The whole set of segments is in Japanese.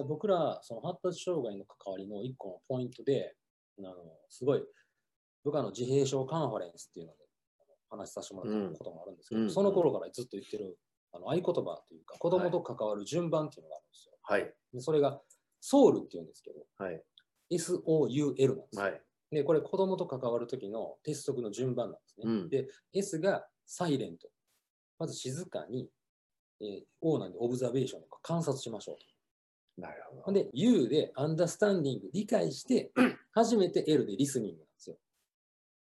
から僕ら、その発達障害の関わりの一個のポイントで、あのすごい、部下の自閉症カンファレンスっていうので話させてもらったこともあるんですけど、うんその頃からずっと言ってるあの合言葉というか、子供と関わる順番っていうのがあるんですよ。はい。でそれが、ソウルっていうんですけど、はい。SOUL なんですよ。はい。で、これ子供と関わる時の鉄則の順番なんですね。うんで、S がサイレント。まず静かに、えー、O なんでオブザベーションとか観察しましょうと。なるほど。で、U でアンダースタンディング、理解して、初めて L でリスニングなんですよ。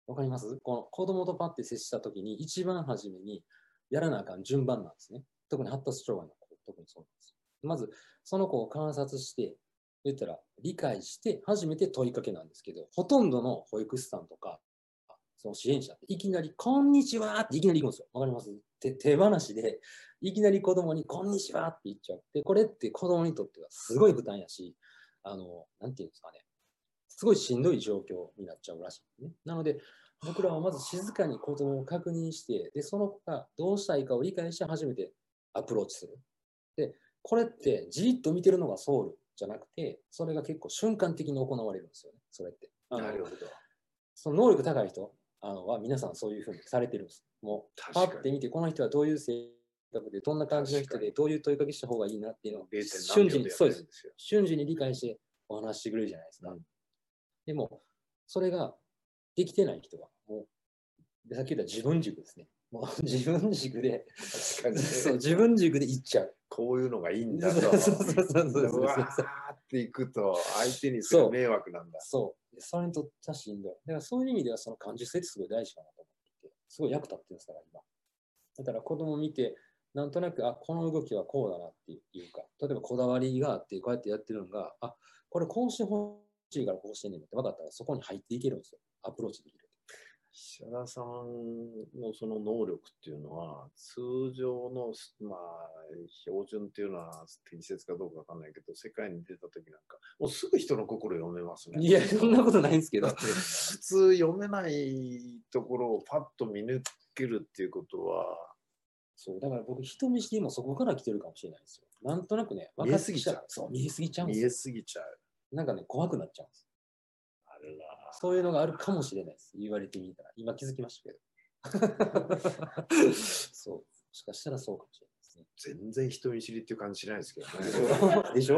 わかります？この子供とパッて接した時に、一番初めにやらなあかん順番なんですね。特に発達障害の子、特にそうなんですよ。まず、その子を観察して、言ったら理解して初めて問いかけなんですけど、ほとんどの保育士さんとか、その支援者っていきなり、こんにちはっていきなり行くんですよ。わかります？手手放しで、いきなり子供に、こんにちはって言っちゃう。で、これって子供にとってはすごい負担やし、あの、なんていうんですかね、すごいしんどい状況になっちゃうらしい、ね。なので、僕らはまず静かに子供を確認して、で、その子がどうしたいかを理解して初めてアプローチする。で、これってじっと見てるのがソウルじゃなくて、それが結構瞬間的に行われるんですよね、それって。なるほど。その能力高い人あのは皆さんそういうふうにされてるんです。もう、パ確かにッて見て、この人はどういう性格で、どんな感じの人で、どういう問いかけした方がいいなっていうのを 0. 瞬時に、そうです。瞬時に理解してお話してくれるじゃないですか。うんでも、それができてない人は、もう、でさっき言った自分軸ですね。もう 自分軸で、そう、自分軸でいっちゃう。こういうのがいいんだと。そうそうそうそうそううわーっていくと相手にする迷惑なんだ。そう。それにとってはしんどい。だからそういう意味ではその感受性ってすごい大事かなと思っていて、すごい役立ってるんですから、今。だから子供見て、なんとなく、あ、この動きはこうだなっていうか、例えばこだわりがあって、こうやってやってるのが、あ、これこうしてほしいからこうしてんねんって分かったら、そこに入っていけるんですよ。アプローチできる。石田さんのその能力っていうのは、通常の、まあ、標準っていうのは適切かどうかわかんないけど、世界に出た時なんか、もうすぐ人の心読めますね。いや、そんなことないんですけど普通読めないところをパッと見抜けるっていうことは、そう、だから僕、人見知りもそこから来てるかもしれないですよ。なんとなくね、見えすぎちゃうそう、見えすぎちゃうんで見えすぎちゃう。なんかね、怖くなっちゃうんです。あれだ。そういうのがあるかもしれないです。言われてみたら。今気づきましたけど。そう。もしかしたらそうかもしれないですね。全然人見知りっていう感じしないですけどね。でしょ？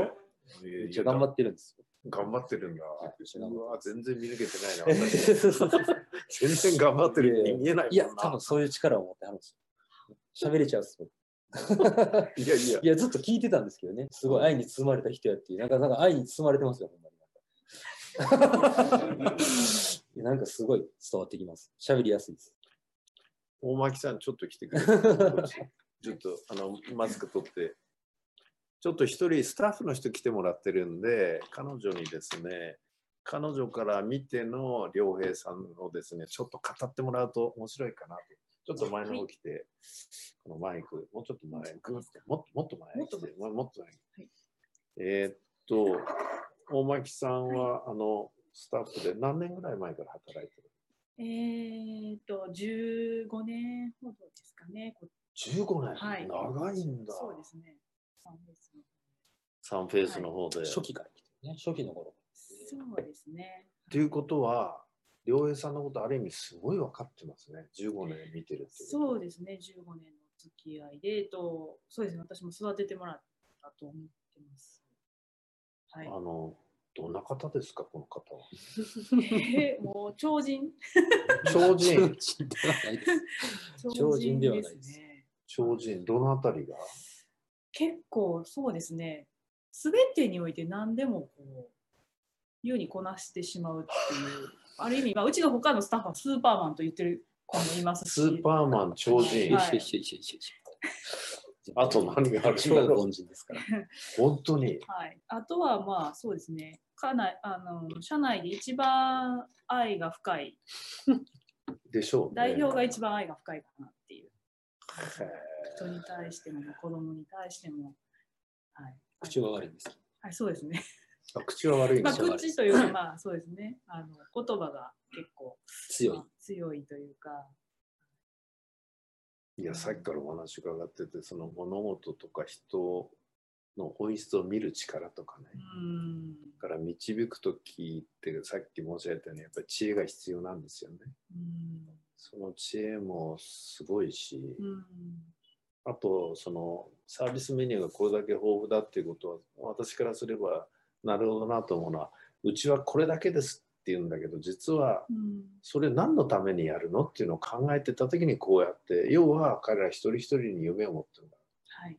いやめっちゃ頑張ってるんですよ。頑張ってるんだ。うわ、全然見抜けてないな。私 全然頑張ってるように見えない。いや、多分そういう力を持ってはるんですよ。喋れちゃうっす。僕いやいやい、や、ずっと聞いてたんですけどね。すごい愛に包まれた人やっていう。なんか、なんか愛に包まれてますよ、ほんまに。なんかすごい伝わってきます。喋りやすいです。大巻さん、ちょっと来てくれる ちょっと、あの、マスク取って。ちょっと一人スタッフの人来てもらってるんで、彼女にですね、彼女から見ての良平さんをですね、ちょっと語ってもらうと面白いかなと。ちょっと前の方来て、このマイク、もうちょっと前、ぐーっと、もっともっと前に来て、ももっと前に。はいえーっと、大巻さんは、あの、スタッフで何年ぐらい前から働いてる？えーっと、15年ほどですかね。こ ?15 年、はい長いんだ。そうですね。サンフェスのサンフェイスの方で。初期から来てね。初期の頃。そうですね。っていうことは、良平さんのことある意味すごい分かってますね。15年見てるっていう。そうですね。15年の付き合いで、えっと、そうですね。私も育ててもらったと思ってます。はい。あの、どんな方ですか、この方は？えーもう超人。超人、人ではないです。超人ではないですね。超人、どのあたりが？結構そうですね。すべてにおいて何でもこう、優にこなしてしまうっていう。ある意味、まあ、うちの他のスタッフはスーパーマンと言ってる子もいますし。スーパーマン、超人、はいあと何がある？超凡人ですから。本当に。はい、あとはまあそうですねかなりあの社内で一番愛が深いでしょう、ね。代表が一番愛が深いかなっていう人に対しても子供に対しても、はい、口が悪いんです。はい、そうですね、あ口は悪いんまあ、ですよ。口というかまあそうですねあの言葉が結構強いまあ。強いというかいや、さっきからお話伺ってて、その物事とか人の本質を見る力とかね。うんだから導く時ってさっき申し上げたようにやっぱり知恵が必要なんですよね。うんその知恵もすごいし、うんあとそのサービスメニューがこれだけ豊富だっていうことは私からすればなるほどなと思うのはうちはこれだけですって言うんだけど実はうん。それ何のためにやるのっていうのを考えてた時にこうやって要は彼ら一人一人に夢を持ってるんだ。はい。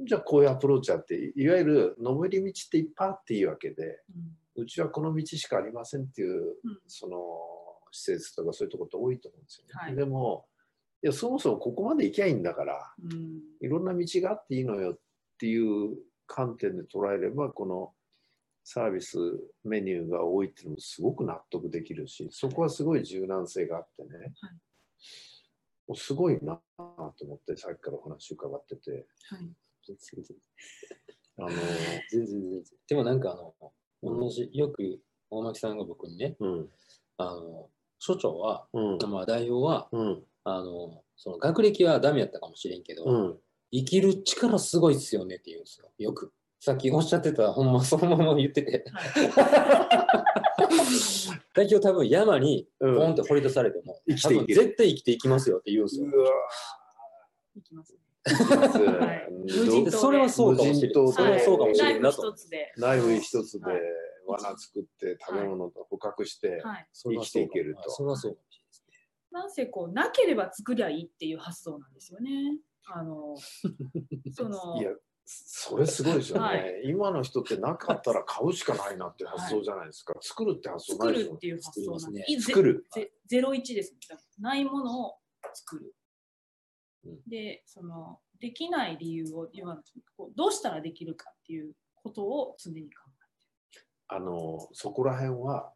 じゃあこういうアプローチあっていわゆる上り道っていっぱいあっていいわけでうん。うちはこの道しかありませんっていううん。その施設とかそういうところって多いと思うんですよね。はい。でもいやそもそもここまで行きゃいいんだからうん。いろんな道があっていいのよっていう観点で捉えればこのサービスメニューが多いっていうのもすごく納得できるしそこはすごい柔軟性があってね、はい。もうすごいなと思ってさっきからお話伺ってて。はい。全然あの全然全然。でもなんかあの、同じ、よく大巻さんが僕にね、うん。あの、所長は、うん。まあ代表は、うん。あの、その学歴はダメやったかもしれんけど、うん。生きる力すごいっすよねって言うんですよ。よく。さっきおっしゃってた、ほんまそのまま言ってて。代表多分山にポうん。ンと掘り出されても、生きていける。多分絶対生きていきますよって言うんですよ。いきます それはそうかもしれない。それはそうかもしれんなとナイフ。一つで罠作って食べ物と捕獲して、生きていけると。それはそうかもしれないですね。なんせこうなければ作りゃいいっていう発想なんですよね。あのその いやそれすごいですよね、はい。今の人ってなかったら買うしかないなって発想じゃないですか、作るって発想な作いですよるっていう発想なんで作りいぜ作る。ぜゼロ一ですね。ないものを作る。うん。でそのできない理由を言わなくてこうどうしたらできるかっていうことを常に考あのそこら辺は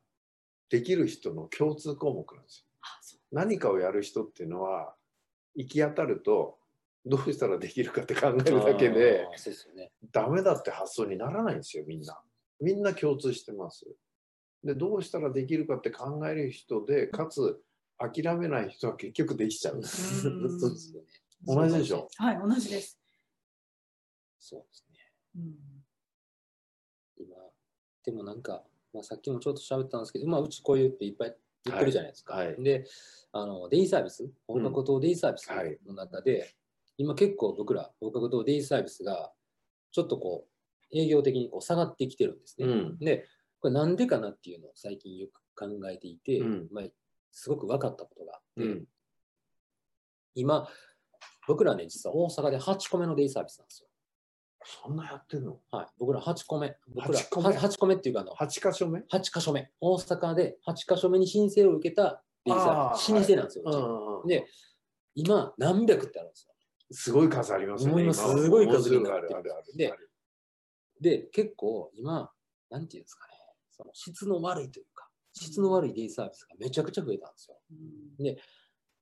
できる人の共通項目なんですよ。何かをやる人っていうのは行き当たるとどうしたらできるかって考えるだけでね。ダメだって発想にならないんですよみんなみんな共通してますでどうしたらできるかって考える人でかつ諦めない人は結局できちゃうそううんですよね。同じでしょはい同じです。そうですね。うん今、でもなんか、まあ、さっきもちょっと喋ったんですけど、まあ、うちこういうっていっぱい言ってるじゃないですか。はいはいで、あのデイサービス、放課後等デイサービスはいの中で、今結構僕ら放課後等デイサービスがちょっとこう営業的にこう下がってきてるんですね。うんで、これなんでかなっていうのを最近よく考えていて、うんまあ、すごく分かったことがあって、うん今、僕らね、実は大阪で8個目のデイサービスなんですよ。そんなやってんの？はい、僕ら8個目。僕ら8個目？は8個目っていうかあの、8箇所目？8箇所目。大阪で8箇所目に申請を受けたデイサービス。老舗なんですよ、うちうんうんで、今、何百ってあるんですよ。すごい数ありますよね。す。ごい数になってるあるあるある。でで、結構今、なんていうんですかね、その質の悪いというか、質の悪いデイサービスがめちゃくちゃ増えたんですよ。うん。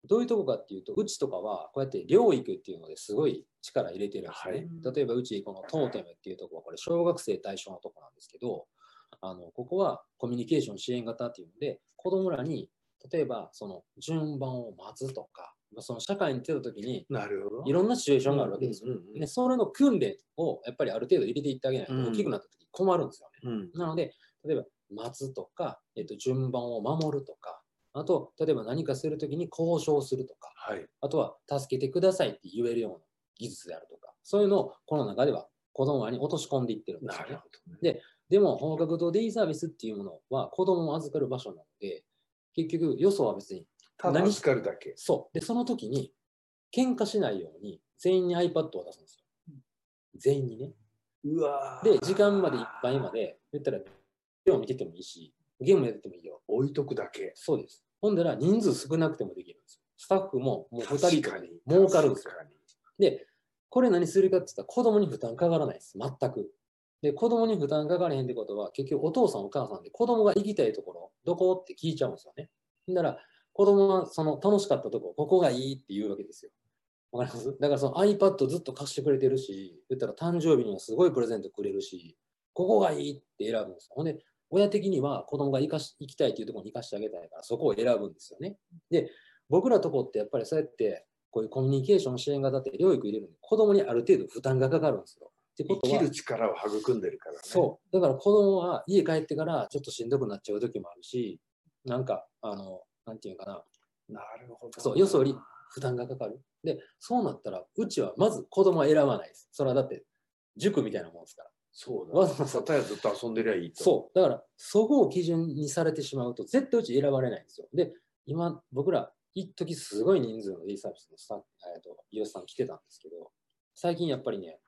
どういうとこかっていうと、うちとかはこうやって療育っていうのですごい力入れてるんですね。はい。例えばうちこのトーテムっていうところはこれ小学生対象のとこなんですけど、あのここはコミュニケーション支援型っていうので、子供らに例えばその順番を待つとか、まあその社会に出た時になるほど。いろんなシチュエーションがあるわけですよ。うんうんうんうんでそれの訓練をやっぱりある程度入れていってあげないとうん大きくなった時に困るんですよね。うんなので、例えば待つとか、えっと、順番を守るとか、あと、例えば何かするときに交渉するとか、はい。あとは助けてくださいって言えるような技術であるとか、そういうのをこの中では子供らに落とし込んでいってるんですよねなるほ。どね。でも、放課後等デイサービスっていうものは子供を預かる場所なので、結局、よそは別に、ただ預かるだけ。そう。で、その時に、喧嘩しないように、全員に iPad を出すんですよ。全員にね。うわーで、時間までいっぱいまで、言ったら、ビデオ見ててもいいし、ゲームやっててもいいよ。置いとくだけ。そうです。ほんだら人数少なくてもできるんですよ。スタッフももう2人とか儲かるんですよ。で、これ何するかって言ったら子供に負担かからないです。全く。で、子供に負担かからへんってことは、結局お父さんお母さんで子供が行きたいところ、どこ？って聞いちゃうんですよね。だら、子供はその楽しかったところ、ここがいいって言うわけですよ。わかります？だからその iPad ずっと貸してくれてるし、言ったら誕生日にはすごいプレゼントくれるし、ここがいいって選ぶんですよ。ほんで、親的には子供が行かし行きたいっていうところに行かしてあげたいから、そこを選ぶんですよね。で、僕らとこってやっぱりそうやって、こういうコミュニケーション支援型って療育入れるんで、子供にある程度負担がかかるんですよ。ってことは生きる力を育んでるからね。そう。だから子供は家帰ってからちょっとしんどくなっちゃう時もあるし、なんか、あの、なんていうかな、なるほど。そう、よそより負担がかかる。で、そうなったら、うちはまず子供は選ばないです。それはだって、塾みたいなもんですから。そうわざわざだ。片やずっと遊んでりゃいいと。そう。だから、そこを基準にされてしまうと、絶対うち選ばれないんですよ。で、今、僕ら、一時すごい人数のデイサービスのスタッフ、えーと、イオシさん来てたんですけど、最近やっぱりね、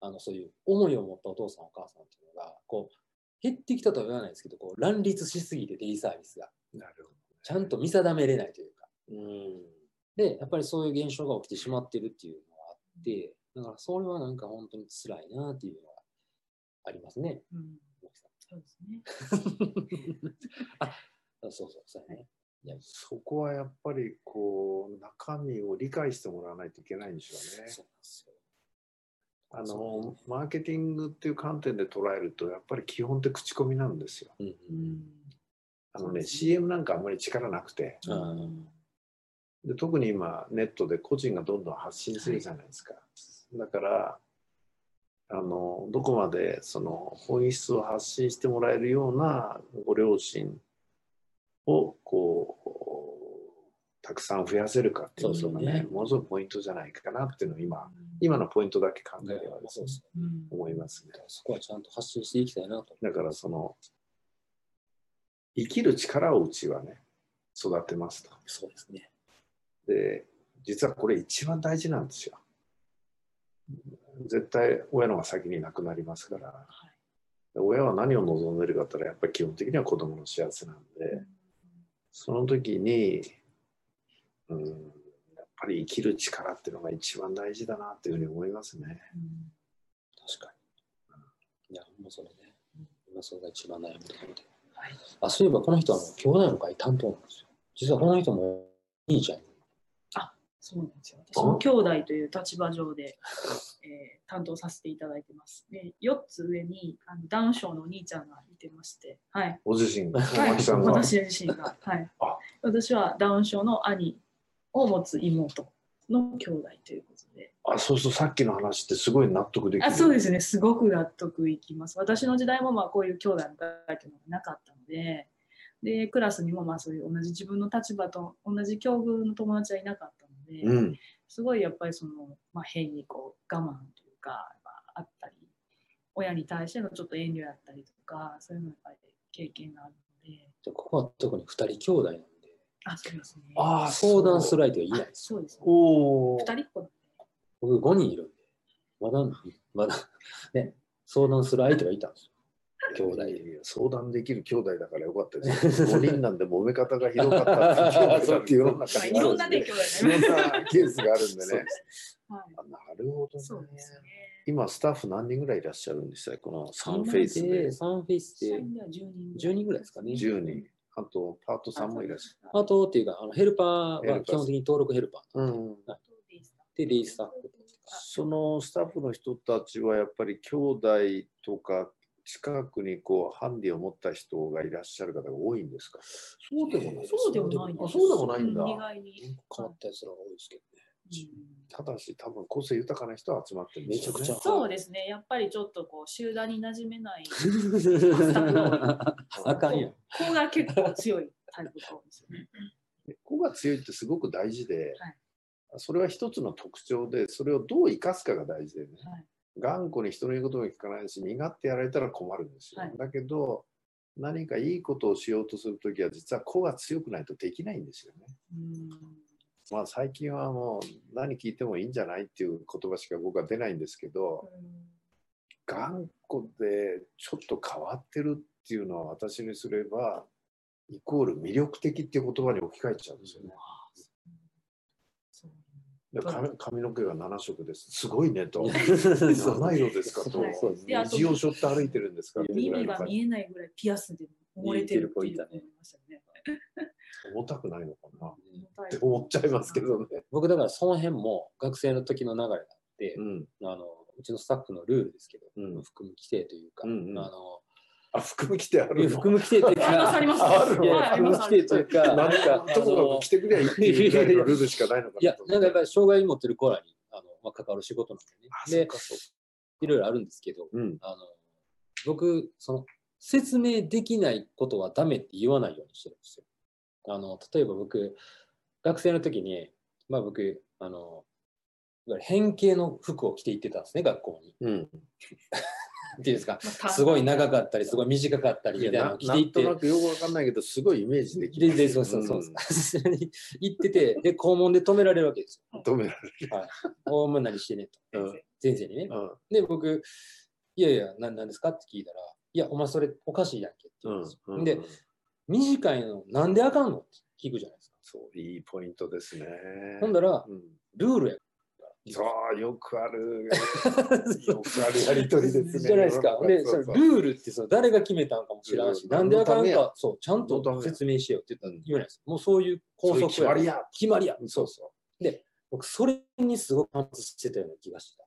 あの、そういう思いを持ったお父さんお母さんっていうのが、こう、減ってきたとは言わないですけど、こう、乱立しすぎてデイサービスが、なるほど。ちゃんと見定めれないというか。うん。で、やっぱりそういう現象が起きてしまってるっていうのがあって、だからそれはなんか本当に辛いなっていうのがありますね。うん、そうですね。あそうそう、そうやね。いや、そこはやっぱりこう中身を理解してもらわないといけないんでしょうね。そうなんですよ。あのマーケティングっていう観点で捉えるとやっぱり基本って口コミなんですよ。うんううんん。あのね CM なんかあんまり力なくて。うん。で特に今ネットで個人がどんどん発信するじゃないですか。だからあのどこまでその本質を発信してもらえるようなご両親をこうたくさん増やせるかっていうのがねね。ものすごくポイントじゃないかなっていうのを今今のポイントだけ考えればですねそうそううん。思いますね。そこはちゃんと発信していきたいなと。だからその生きる力をうちはね育てますと。そうですね。で実はこれ一番大事なんですよ。絶対親のが先に亡くなりますから、で親は何を望んでるかって言ったらやっぱり基本的には子供の幸せなんでその時に、うん、やっぱり生きる力っていうのが一番大事だなっていうふうに思いますね。うん確かに。いや、もうそれね。今それが一番悩みところで。はいあ、そういえばこの人は兄弟の会担当なんですよ。実はこの人も兄ちゃんに。そうなんですよ。私も兄弟という立場上で、えー担当させていただいてます。で、4つ上にあのダウン症のお兄ちゃんがいてまして、はい。ご自身、は大巻さんが。私自身が、はいあ。私はダウン症の兄を持つ妹の兄弟ということで。あそうするとさっきの話ってすごい納得できる。あそうですね、すごく納得いきます。私の時代もまあこういう兄弟の会というのがなかったので、で、クラスにもまあそういう同じ自分の立場と同じ境遇の友達はいなかったので、うん。すごいやっぱりその、まあ、変にこう我慢というか、まあ、あったり、親に対してのちょっと遠慮やったりとか、そういうのやっぱり経験があるので、でここは特に2人兄弟なんで、あ、そうですね。あ相談する相手がいないあです。そうですね。おお。二人っ子なんで。僕5人いるんで、まだ、まだ、ね、相談する相手がいたんですよ。兄弟で。いやいや相談できる兄弟だからよかったです。5人なんで揉め方がひどかったっていう世のまあ、中にあるいろんなね、兄弟いろんなケースがあるんでねなるほどね。そうですね。今スタッフ何人ぐらいいらっしゃるんでしたこのサンフェイスでサンフェイスで社員では10人10人ぐらいですかね。10人。あとパートさんもいらっしゃる。あとっていうか、あのヘルパーヘルパーは基本的に登録ヘルパー。うん。で、デイスタッフ。そのスタッフの人たちはやっぱり兄弟とか近くにこうハンディを持った人がいらっしゃる方が多いんですか？そうでもないそうでもないそうでもないんだ。う意外に。変わったやつらが多いですけどね。ただし多分個性豊かな人は集まってめちゃくちゃ。そうですね。やっぱりちょっとこう集団に馴染めない。あかんやん。子が結構強いタイプが多いですよね。子が強いってすごく大事で、はい。それは一つの特徴でそれをどう生かすかが大事でね、はい頑固に人の言うことも聞かないし身勝手やられたら困るんですよ、はいだけど何かいいことをしようとするときは実は子が強くないとできないんですよね。うんまあ最近はもう何聞いてもいいんじゃないっていう言葉しか僕は出ないんですけど頑固でちょっと変わってるっていうのは私にすればイコール魅力的っていう言葉に置き換えちゃうんですよね。髪髪の毛が7色です。すごいねと。そう7色ですかと。はいであと虹を背負って歩いてるんですか？耳が見えないぐらいピアスで埋もれてるっていうのね。重たくないのかな？って思っちゃいますけどね。僕だからその辺も学生の時の流れがあって、うん。あのうちのスタッフのルールですけど、うん服務規定というか、うんうんあのあ、服務着てあるの？服務規定というか、ありますあるの服務規定というか、なんか、か、ともかく着てくりゃいいっていうぐらいのルールしかないのかいやなんかやっぱり障害持ってる子らにあの、まあ、関わる仕事なんでね。でいろいろあるんですけど、うん。あの僕、その説明できないことはダメって言わないようにしてるんですよ。あの例えば僕、学生の時に、まあ僕、あの、変形の服を着て行ってたんですね、学校に。うん。っていうんですか、まあすごい長かったり、すごい短かったりみたいなのを着て行ってなんとな。くよくわかんないけど、すごいイメージできる。ででそうそうそう。行ってて、で、校門で止められるわけですうん止められる。よ。はい。お前何してねと。うん先生にね。うんで、僕、いやいや、ななんですかって聞いたら、いや、お前それおかしいやんけって言うんですよ。うんで、短いのなんであかんのって聞くじゃないですか。そう、いいポイントですね。ほんだら、うんルールやそう、よくある。よくあるやりとりですね。じゃないですか。で、それルールってその誰が決めたんかも知らんし、うんなんであかんか、そう、ちゃんと説明しようって言ったら言わないです。もうそういう拘束決まりや。決まりや。そうそ僕、それにすごく反発してたような気がした。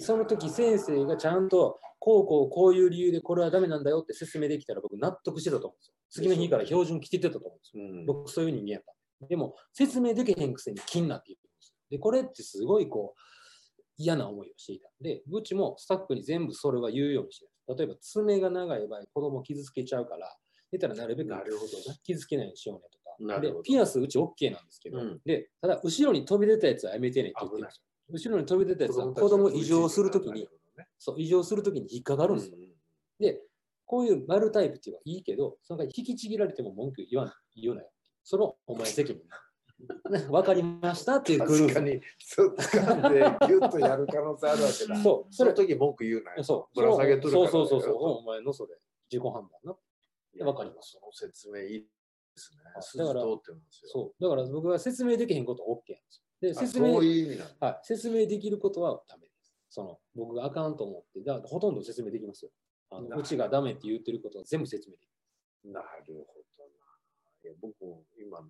その時先生がちゃんと、こうこうこういう理由でこれはダメなんだよって説明できたら僕納得してたと思うんですよ。次の日から標準着ててたと思うんですよ。うん僕そういう人間やった。でも説明できへんくせに気になってでこれってすごいこう嫌な思いをしていたんで、うちもスタッフに全部それは言うようにしてる。例えば爪が長い場合、子供傷つけちゃうから、出たらなるべく。傷つけないようにしようねとか。でピアスうち OK なんですけど、うんで、ただ後ろに飛び出たやつはやめてねって言ってるんですよ。後ろに飛び出たやつは子供異常するときに、そう、異常するときに引っかかるんですよ。で、こういう丸タイプっていうのはいいけど、その引きちぎられても文句言わない、言うなよ。そのお前責任。わかりましたっていうグループ。確かに、そう掴んで、ギュッとやる可能性あるわけだ。そう、その時文句言うなよ。そう、ぶら下げとるからそうそうそうそう、お前のそれ、自己判断な。いやわかりますその説明いいですね。だから。そう、だから僕は説明できへんことは OK なんですよ。で、あ説明いう意味なんだ。はい、説明できることはダメです。その僕があかんと思って、だからほとんど説明できますよ。あのうちがダメって言ってることは全部説明できなるほどな。いや僕も今ね、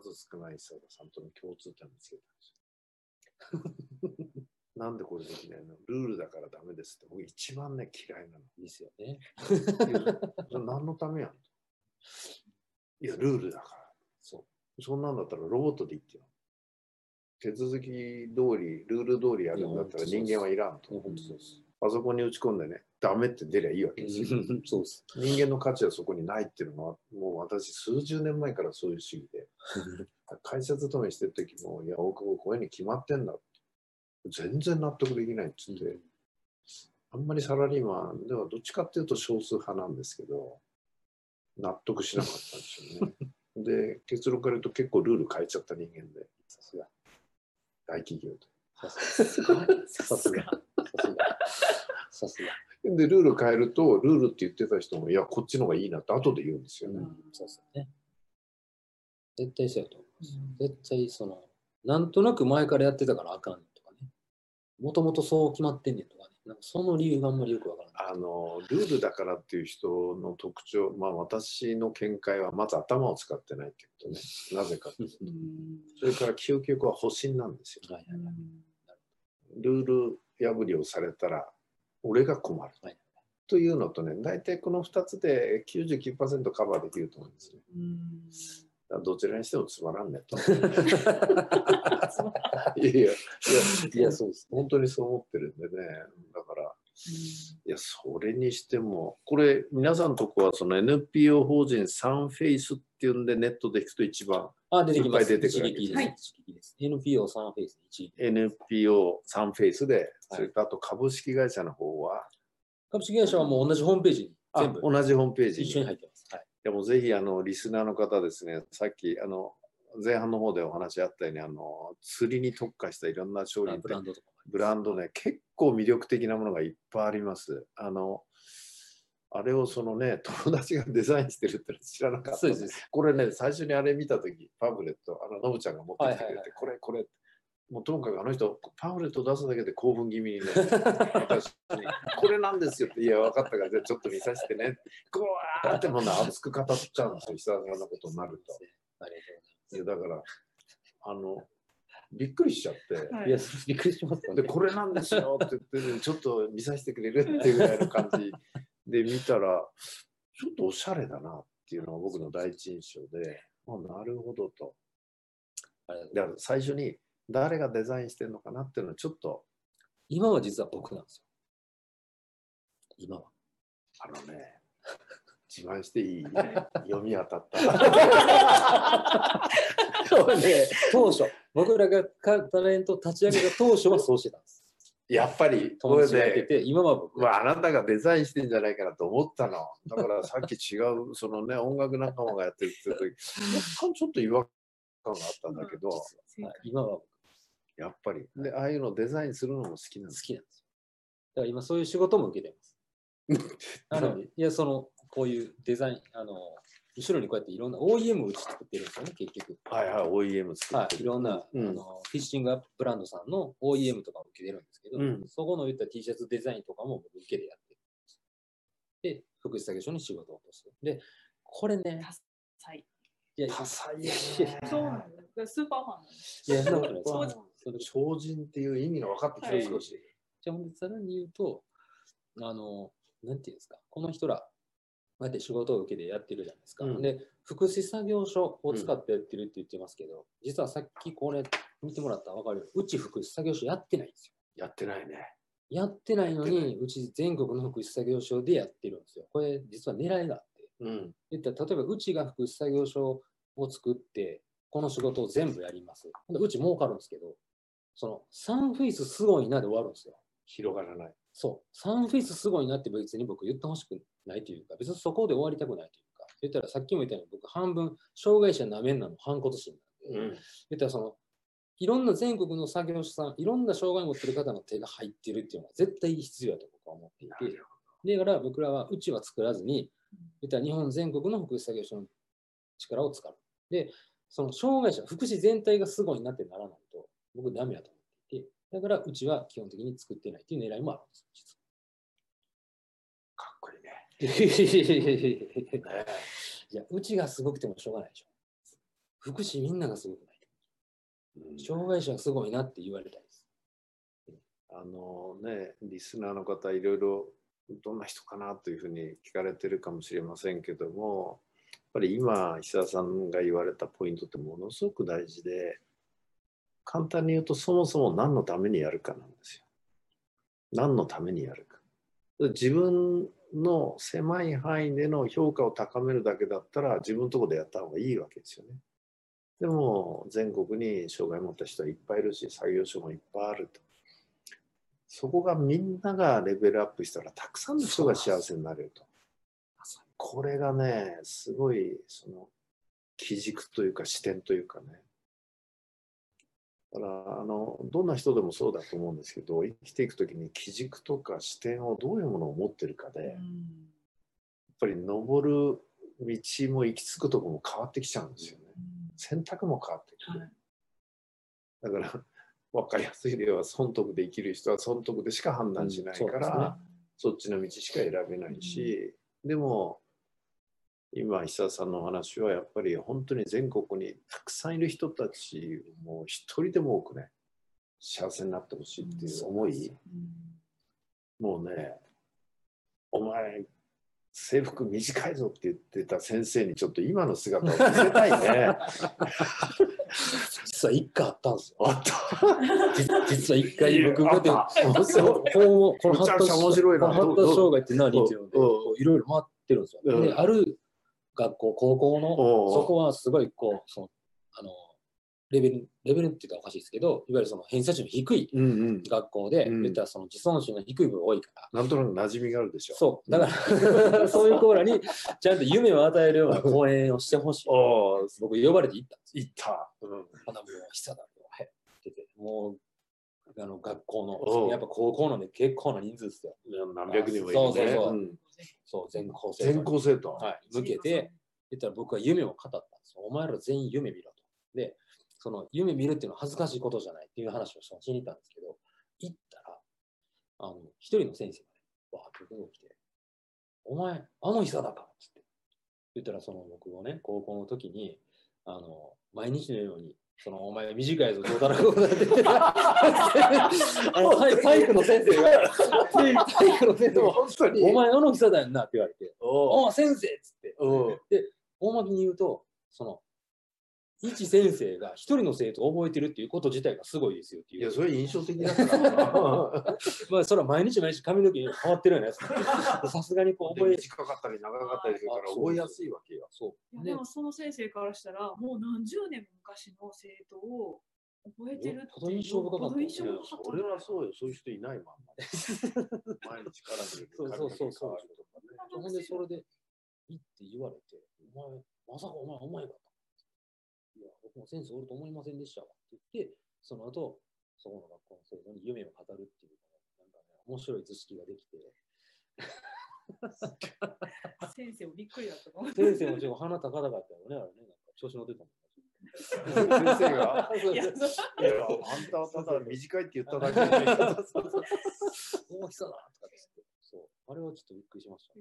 数少ない人がさんとの共通点見つけたんですよ。なんでこれできないの？ルールだからダメですって、僕一番ね、嫌いなの。るですよね。何のためやんと。いや、ルールだから。そう。そんなんだったらロボットで言ってよ。手続き通り、ルール通りやるんだったら人間はいらんと。パソコンに打ち込んでね、ダメって出りゃいいわけですよ。そうです。人間の価値はそこにないっていうのは、もう私、数十年前からそういう主義で、会社勤めしてる時も、いや、大久保、こういうに決まってんだって。全然納得できないっつって、あんまりサラリーマンではどっちかっていうと少数派なんですけど、納得しなかったんですよね。で、結論から言うと結構ルール変えちゃった人間で、さすが。大企業で。さすが。さすが。さすが。さすが。で、ルール変えると、ルールって言ってた人も、いや、こっちの方がいいなって後で言うんですよね。うん、そうですよね。絶対そうやと思います。絶対その、なんとなく前からやってたからあかんとかね。もともとそう決まってんねんとかね。なんかその理由があんまりよくわからない。あのルールだからっていう人の特徴、まあ私の見解はまず頭を使ってないってことね。なぜかっていうと。うんそれから究極は保身なんですよ。はいはいはい。ルール破りをされたら俺が困る。はいというのとね、大体この2つで99%カバーできると思うんですね。どちらにしてもつまらんねと。いやいや、いやそうですね。本当にそう思ってるんでね。だから、いや、それにしても、これ、皆さんのとこは、その NPO 法人サンフェイスっていうんで、ネットで行くと一番、あ、出てきます。いっぱい出てくる一撃です。はい一撃です。NPO サンフェイス一撃。NPO サンフェイスで、はいそれとあと株式会社の方は、株式会社はもう同じホームページにあ全部同じホームページに。一緒に入ってます。はい。でもぜひ、あの、リスナーの方ですね、さっき、あの、前半の方でお話あったように、あの、釣りに特化したいろんな商品あブランドとかブランドね、結構魅力的なものがいっぱいあります。あの、あれをそのね、友達がデザインしてるって知らなかった。そうです。これね、最初にあれ見たとき、パンフレット、あの、のぶちゃんが持ってきてくれて、これ、これ、もうともかくあの人、パンフレット出すだけで興奮気味にね、私に、これなんですよって、いや、分かったから、じゃあちょっと見させてね。こうわーってもうね、熱く語っちゃうんですよ、久々のことになると。ありがといや、だから、あの、びっくりしちゃって、はい。いや、びっくりしますよで、ね。これなんですよって言って、ちょっと見させてくれるっていうぐらいの感じで見たら、ちょっとおしゃれだなっていうのが僕の第一印象で、あなるほどと。だから最初に誰がデザインしてるのかなっていうのはちょっと今は実は僕なんですよ。今は。あのね、自慢していい読み当たった。そうね、当初、僕らがかタレント立ち上げた当初はそうしてたんです。やっぱり、こ友達がいてて、今は僕。まあ、あなたがデザインしてんじゃないかなと思ったの。だからさっき違う、そのね、音楽仲間がやってるって言った時、若干ちょっと違和感があったんだけど、はい今は僕やっぱり、で、ああいうのデザインするのも好きなんです。好きなんですよ。だから今そういう仕事も受けてます。あのいや、その、こういうデザイン、あの、後ろにこうやっていろんな OEM をうち作ってるんですよね、結局。はいはい、OEM 作はい、ってる。いろんな、うんあのフィッシングアップブランドさんの OEM とかを受けてるんですけど、うんそこの言った T シャツデザインとかも僕受けでやってるんです。で、福祉作業所に仕事を落とす。で、これね、はい。いや、多彩やねそうなんです。スーパーマンなんです。いや、そんなことないですそうそれ超人っていう意味が分かってきたはい少し。じゃあ、ほんでさらに言うと、あの、なんていうんですか、この人ら、こうやって仕事を受けてやってるじゃないですか。うんで、福祉作業所を使ってやってるって言ってますけど、実はさっきこれ見てもらったら分かるように、うち福祉作業所やってないんですよ。やってないね。やってないのに、うち全国の福祉作業所でやってるんですよ。これ、実は狙いがあって。うん。言ったら、例えばうちが福祉作業所を作って、この仕事を全部やります。うち儲かるんですけど、そのサンフェイスすごいなで終わるんですよ。広がらない。そう、サンフェイスすごいなって別に僕言ってほしくないというか、別にそこで終わりたくないというか、言ったらさっきも言ったように僕半分障害者なめんなの反骨心なんで、うん。言ったらその、いろんな全国の作業者さん、いろんな障害を持ってる方の手が入ってるっていうのは絶対必要だと僕は思っていて、だから僕らはうちは作らずに、言ったら日本全国の福祉作業所の力を使う。で、その障害者、福祉全体がすごいなってならないと、僕ダメだと思っていて、だからうちは基本的に作ってないっていう狙いもあるんです、実は。いや、うちがすごくてもしょうがないでしょ。福祉みんながすごくない。うん障害者がすごいなって言われたいです。あのね、リスナーの方、いろいろどんな人かなというふうに聞かれてるかもしれませんけども、やっぱり今、久田さんが言われたポイントってものすごく大事で、簡単に言うと、そもそも何のためにやるかなんですよ。何のためにやるか。自分の狭い範囲での評価を高めるだけだったら、自分のところでやった方がいいわけですよね。でも、全国に障害を持った人はいっぱいいるし、作業所もいっぱいあると。そこがみんながレベルアップしたら、たくさんの人が幸せになれると。これがね、すごい、その、基軸というか視点というかね。だから、あの、どんな人でもそうだと思うんですけど、生きていくときに基軸とか視点をどういうものを持ってるかで、やっぱり登る道も行き着くとこも変わってきちゃうんですよね。選択も変わってくる。はい。だから、分かりやすい例は、損得で生きる人は損得でしか判断しないから、うんそね。そっちの道しか選べないし、でも、今、久田さんのお話は、やっぱり本当に全国にたくさんいる人たちをもう一人でも多くね、幸せになってほしいっていう思い、もうね、お前、制服短いぞって言ってた先生にちょっと今の姿を見せたいね。実は一回あったんですよ。あった。実 実は一回僕がでこの発達障害って何っていうので、いろいろ回ってるんですよ。ある学校、高校の、そこはすごい、こう、その、あの、レベル、レベルって言ったらおかしいですけど、いわゆるその偏差値の低いうんうん。学校で、うん言ったらその自尊心の低い部分が多いから、なんとなく馴染みがあるでしょ。そう、だから、そういう子らにちゃんと夢を与えるような講演をしてほしい。僕呼ばれて行ったんですよ。いった。うん。花も久だよ。はい。っててもう、あの、学校の、やっぱ高校なんで結構な人数ですよ。何百人もいるね。そうそうそううんそう、全校生徒全校生徒？はい、向けて、言ったら僕は夢を語ったんですよ。お前ら全員夢見ろと。で、その夢見るっていうのは恥ずかしいことじゃないっていう話をしに行ったんですけど、行ったら、あの、一人の先生がね、わーって僕が来て、お前、あの久だかっつって。言ったら、その僕もね、高校の時に、あの、毎日のように、そのお前短いぞ、どうだらこうだって言ってた。あの体体育の先生が、体育の先生が、本当にお前、あの久だよなって言われて、おお先生っつって。おで、大巻きに言うと、その、一先生が一人の生徒を覚えてるっていうこと自体がすごいですよっていう。いや、それ印象的だから。まあ、それは毎日毎日髪の毛変わってるようなやつ。さすがにこう覚え、短かったり長かったりするから覚えやすいわけよ。そう。いやでもその先生からしたらもう何十年も昔の生徒を覚えてるって印象深かった印象深かった俺はそうよ、そういう人いないまんま。毎日から見るそうそうそうそう髪の毛変わるとかねほんで、それで、いいって言われて、お前、まさかお前、お前かもセンスおると思いませんでしたわって言って、その後、そこの学校の生徒に夢を語るっていう、なんかね、面白い図式ができて、先生もびっくりだったと思う。先生もちょっと鼻高々だったよね、あれね、なんか調子乗ってたもん。先生が？いやあんたはただ短いって言っただけで。大きさだとかって言って、そう、あれはちょっとびっくりしました。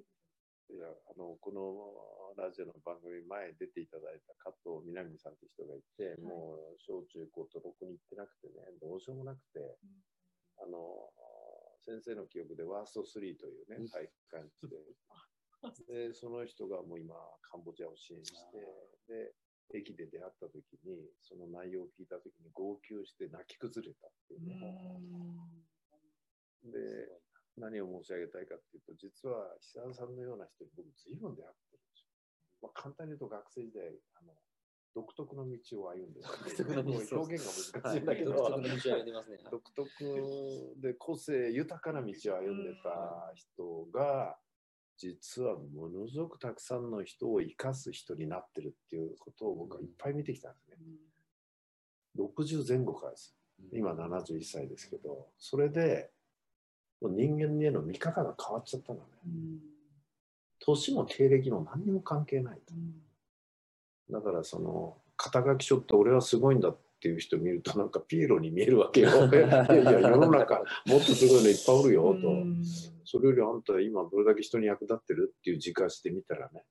いやあのこのラジオの番組前出ていただいた加藤みなみさんって人がいて、もう小中高とろくに行ってなくてね、どうしようもなくて、あの先生の記憶でワースト3というね、体育館で、でその人がもう今、カンボジアを支援して、で、駅で出会った時に、その内容を聞いた時に号泣して泣き崩れたっていうのをで、何を申し上げたいかっていうと、実は久田さんのような人に僕、随分出会ってるんですよ。まあ、簡単に言うと、学生時代、あの独特の道を歩んでる。独特の道もう表現が難しいんだけど、独特の道を歩んでますね。独特で個性豊かな道を歩んでた人が、実はものすごくたくさんの人を生かす人になってるっていうことを僕はいっぱい見てきたんですね。60前後からです。今71歳ですけど、それで人間への見方が変わっちゃったのね。年も経歴も何にも関係ないと。だからその肩書き書って俺はすごいんだっていう人見るとなんかピエロに見えるわけよ。いやいや世の中もっとすごいのいっぱいおるよと。それよりあんた今どれだけ人に役立ってるっていう自覚してみたらね。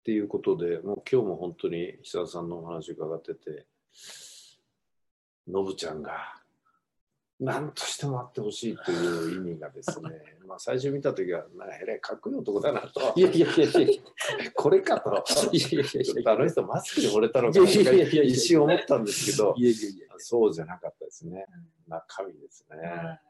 っていうことでもう今日も本当に久田さんのお話伺っててノブちゃんが何としてもあってほしいという意味がですね まあ最初見た時はなんかえらいかっこいい男だなと。いやいやいやいやいこれかと。やいやいやいちょっやとあの人マスクで惚れたのかなとかいやいやいやいや一瞬思ったんですけどいやいやいや。そうじゃなかったですね。中身ですね。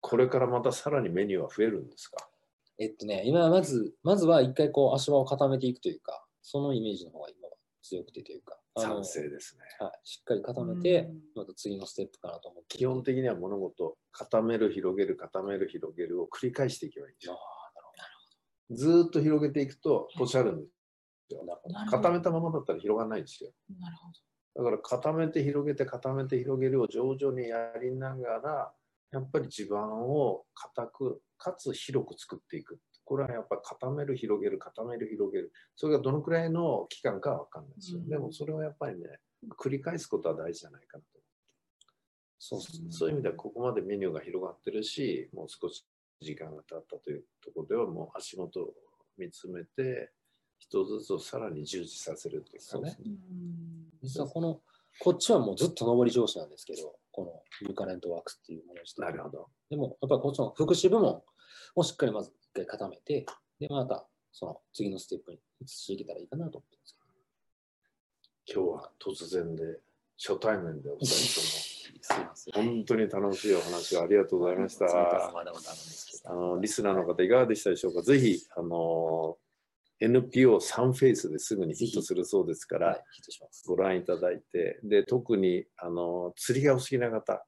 これからまたさらにメニューは増えるんですか？えっとね、今はまず、まずは一回こう足場を固めていくというか、そのイメージの方が今は強くてというか、賛成ですね。はい、しっかり固めてうん、また次のステップかなと思って。基本的には物事固める広げる固める広げるを繰り返していけばいいんですあよずーっと広げていくとポシャるんですよ。なるほど。なるほど固めたままだったら広がらないんですよ。なるほだから固めて広げて固めて広げるを徐々にやりながらやっぱり地盤を固くかつ広く作っていくこれはやっぱ固める広げる固める広げる。それがどのくらいの期間かは分かんないですよ、うん。でもそれをやっぱりね繰り返すことは大事じゃないかなと。そうですね。そういう意味ではここまでメニューが広がってるしもう少し時間が経ったというところではもう足元を見つめて一つずつをさらに充実させるというかね。そうですね。どうん。実はこの、こっちはもうずっと上り調子なんですけど、このユーカレントワークスっていうものをしてなるほど。でも、やっぱりこっちの福祉部門をしっかりまず一回固めて、で、またその次のステップに移していけたらいいかなと思ってます今日は突然で初対面でお二人 すいません。とも本当に楽しいお話をありがとうございましたあ。のリスナーの方いかがでしたでしょうか？ぜひあの NPO3 フェイスですぐにヒットするそうですから、はい。ご覧いただいて、で、特に、あの、釣りがお好きな方、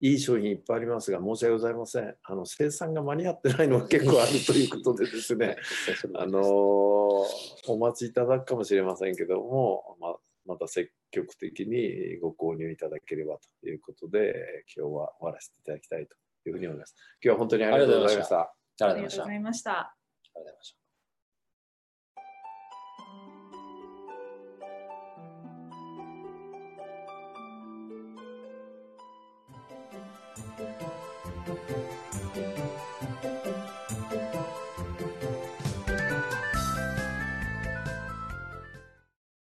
いい商品いっぱいありますが、申し訳ございません。あの、生産が間に合ってないのが結構あるということでですね、あの、お待ちいただくかもしれませんけども、ままた積極的にご購入いただければということで、今日は終わらせていただきたいというふうに思います。今日は本当にありがとうございました。ありがとうございましたありがとうござ。いました。